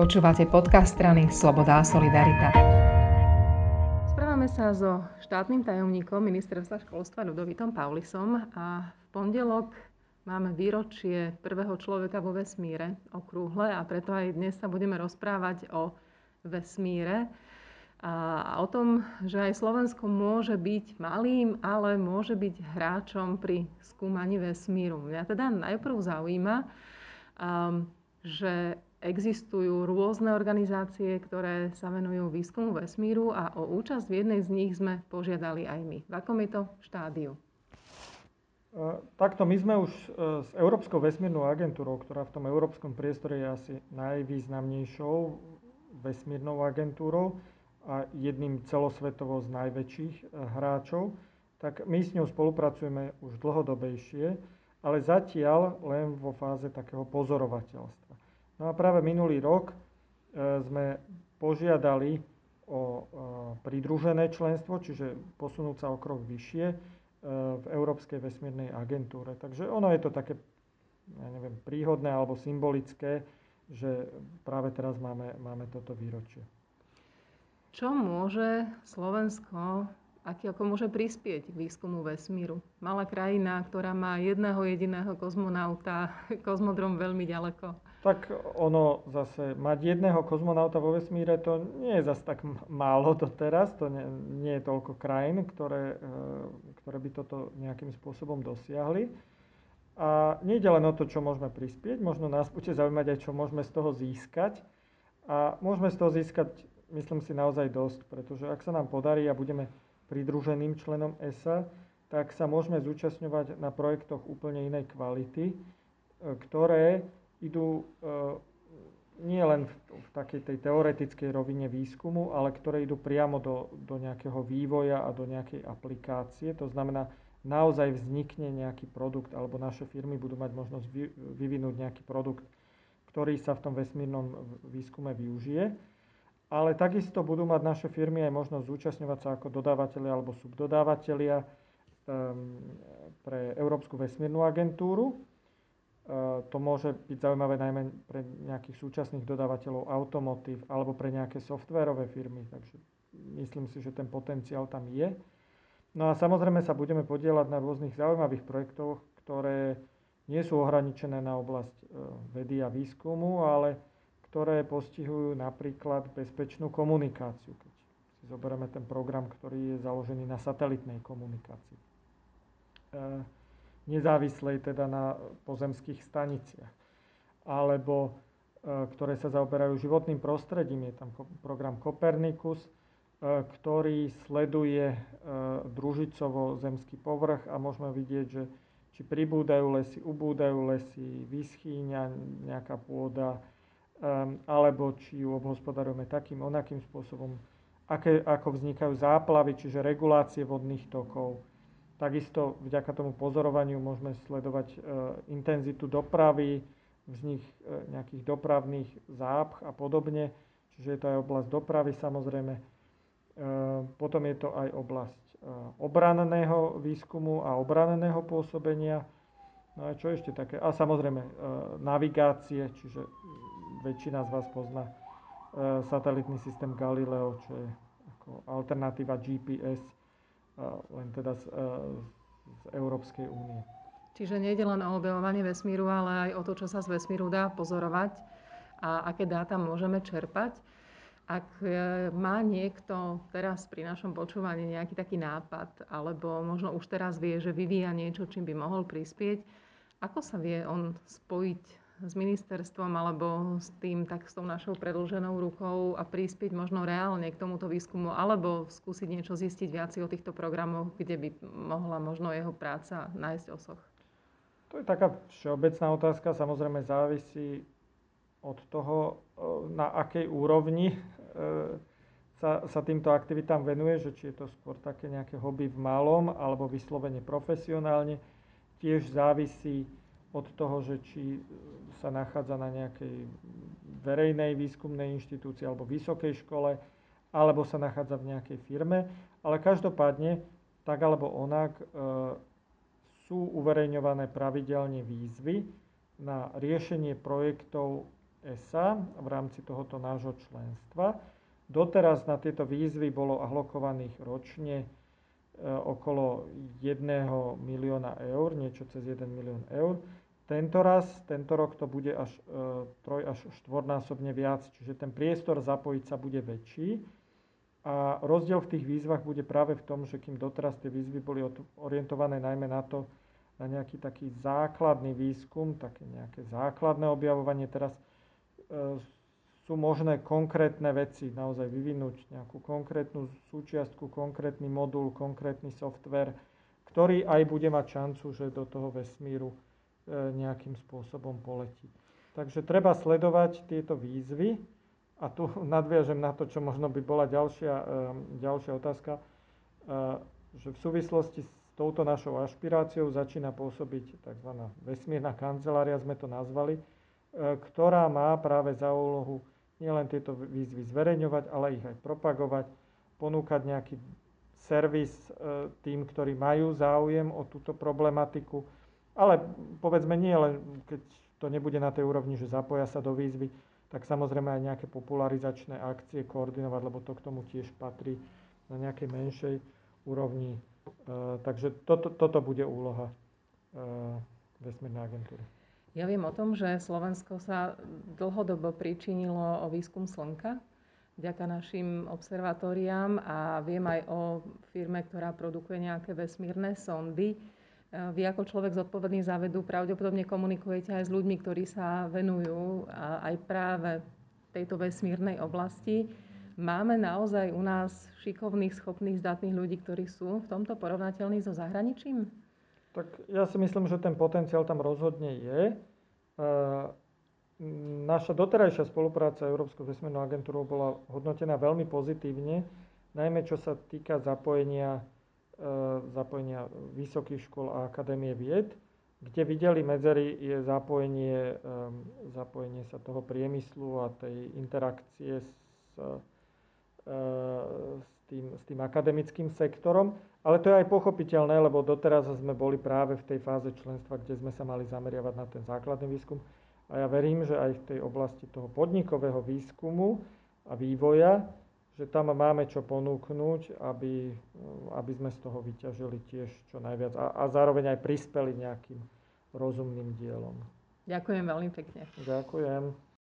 Počúvate podcast strany Sloboda a Solidarita. Správame sa so štátnym tajomníkom ministerstva školstva Ľudovitom Paulisom a v pondelok máme výročie prvého človeka vo vesmíre okrúhle a preto aj dnes sa budeme rozprávať o vesmíre a o tom, že aj Slovensko môže byť malým, ale môže byť hráčom pri skúmaní vesmíru. Mňa teda najprv zaujíma, že existujú rôzne organizácie, ktoré sa venujú výskumu vesmíru a o účasť v jednej z nich sme požiadali aj my. V akom je to štádiu? Takto my sme už e, s Európskou vesmírnou agentúrou, ktorá v tom európskom priestore je asi najvýznamnejšou vesmírnou agentúrou, a jedným celosvetovo z najväčších eh, hráčov, tak my s ňou spolupracujeme už dlhodobejšie, ale zatiaľ len vo fáze takého pozorovateľstva. No a práve minulý rok eh, sme požiadali o eh, pridružené členstvo, čiže posunúť sa o krok vyššie v Európskej vesmírnej agentúre. Takže ono je to také, ja neviem, príhodné alebo symbolické, že práve teraz máme, máme toto výročie. Čo môže Slovensko, aký ako môže prispieť k výskumu vesmíru? Malá krajina, ktorá má jedného jediného kozmonauta, kozmodrom veľmi ďaleko. Tak ono zase, mať jedného kozmonauta vo vesmíre, to nie je zase tak málo doteraz, to nie, nie je toľko krajín, ktoré, e, ktoré by toto nejakým spôsobom dosiahli. A nie len o to, čo môžeme prispieť, možno nás bude zaujímať aj, čo môžeme z toho získať. A môžeme z toho získať myslím si naozaj dosť, pretože ak sa nám podarí a budeme pridruženým členom ESA, tak sa môžeme zúčastňovať na projektoch úplne inej kvality, e, ktoré idú e, nie len v, v takej tej teoretickej rovine výskumu, ale ktoré idú priamo do, do nejakého vývoja a do nejakej aplikácie. To znamená, naozaj vznikne nejaký produkt, alebo naše firmy budú mať možnosť vy, vyvinúť nejaký produkt, ktorý sa v tom vesmírnom výskume využije ale takisto budú mať naše firmy aj možnosť zúčastňovať sa ako dodávateľia alebo subdodávateľia um, pre Európsku vesmírnu agentúru. Uh, to môže byť zaujímavé najmä pre nejakých súčasných dodávateľov automotív alebo pre nejaké softvérové firmy, takže myslím si, že ten potenciál tam je. No a samozrejme sa budeme podielať na rôznych zaujímavých projektoch, ktoré nie sú ohraničené na oblasť uh, vedy a výskumu, ale ktoré postihujú napríklad bezpečnú komunikáciu, keď si zoberieme ten program, ktorý je založený na satelitnej komunikácii. E, nezávislej teda na pozemských staniciach. Alebo e, ktoré sa zaoberajú životným prostredím. Je tam program Copernicus, e, ktorý sleduje družicovo zemský povrch a môžeme vidieť, že či pribúdajú lesy, ubúdajú lesy, vyschýňa nejaká pôda, alebo či ju obhospodarujeme takým, onakým spôsobom, aké, ako vznikajú záplavy, čiže regulácie vodných tokov. Takisto vďaka tomu pozorovaniu môžeme sledovať uh, intenzitu dopravy, vznik uh, nejakých dopravných zápch a podobne. Čiže je to aj oblasť dopravy samozrejme. Uh, potom je to aj oblasť obranného výskumu a obranného pôsobenia. No a čo ešte také? A samozrejme navigácie, čiže väčšina z vás pozná e, satelitný systém Galileo, čo je ako alternatíva GPS, e, len teda z, e, z Európskej únie. Čiže nejde len o objavovanie vesmíru, ale aj o to, čo sa z vesmíru dá pozorovať a aké dáta môžeme čerpať. Ak má niekto teraz pri našom počúvaní nejaký taký nápad, alebo možno už teraz vie, že vyvíja niečo, čím by mohol prispieť, ako sa vie on spojiť s ministerstvom alebo s tým, tak s tou našou predlženou rukou a prispieť možno reálne k tomuto výskumu alebo skúsiť niečo zistiť viac o týchto programoch, kde by mohla možno jeho práca nájsť osoch? To je taká všeobecná otázka, samozrejme závisí od toho, e, na akej úrovni e, sa, sa týmto aktivitám venuje, že či je to skôr také nejaké hobby v malom alebo vyslovene profesionálne. Tiež závisí od toho, že či sa nachádza na nejakej verejnej výskumnej inštitúcii alebo vysokej škole, alebo sa nachádza v nejakej firme. Ale každopádne, tak alebo onak, e, sú uverejňované pravidelne výzvy na riešenie projektov ESA v rámci tohoto nášho členstva. Doteraz na tieto výzvy bolo alokovaných ročne okolo 1 milióna eur, niečo cez 1 milión eur. Tento raz, tento rok to bude až troj až štvornásobne viac, čiže ten priestor zapojiť sa bude väčší. A rozdiel v tých výzvach bude práve v tom, že kým doteraz tie výzvy boli orientované najmä na to, na nejaký taký základný výskum, také nejaké základné objavovanie, teraz e, sú možné konkrétne veci, naozaj vyvinúť nejakú konkrétnu súčiastku, konkrétny modul, konkrétny software, ktorý aj bude mať šancu, že do toho vesmíru E, nejakým spôsobom poletí. Takže treba sledovať tieto výzvy a tu nadviažem na to, čo možno by bola ďalšia, e, ďalšia otázka, e, že v súvislosti s touto našou ašpiráciou začína pôsobiť tzv. vesmírna kancelária, sme to nazvali, ktorá má práve za úlohu nielen tieto výzvy zverejňovať, ale ich aj propagovať, ponúkať nejaký servis tým, ktorí majú záujem o túto problematiku, ale povedzme nie len, keď to nebude na tej úrovni, že zapoja sa do výzvy, tak samozrejme aj nejaké popularizačné akcie koordinovať, lebo to k tomu tiež patrí na nejakej menšej úrovni. E, takže toto, toto bude úloha e, vesmírnej agentúry. Ja viem o tom, že Slovensko sa dlhodobo pričinilo o výskum Slnka vďaka našim observatóriám a viem aj o firme, ktorá produkuje nejaké vesmírne sondy. Vy ako človek zodpovedný za vedu pravdepodobne komunikujete aj s ľuďmi, ktorí sa venujú aj práve tejto vesmírnej oblasti. Máme naozaj u nás šikovných, schopných, zdatných ľudí, ktorí sú v tomto porovnateľní so zahraničím? Tak ja si myslím, že ten potenciál tam rozhodne je. E, naša doterajšia spolupráca Európskou vesmírnou agentúrou bola hodnotená veľmi pozitívne, najmä čo sa týka zapojenia E, zapojenia vysokých škôl a akadémie vied. Kde videli medzery je zapojenie, e, zapojenie sa toho priemyslu a tej interakcie s, s, tým, s tým akademickým sektorom. Ale to je aj pochopiteľné, lebo doteraz sme boli práve v tej fáze členstva, kde sme sa mali zameriavať na ten základný výskum. A ja verím, že aj v tej oblasti toho podnikového výskumu a vývoja že tam máme čo ponúknuť, aby, aby sme z toho vyťažili tiež čo najviac a, a zároveň aj prispeli nejakým rozumným dielom. Ďakujem veľmi pekne. Ďakujem.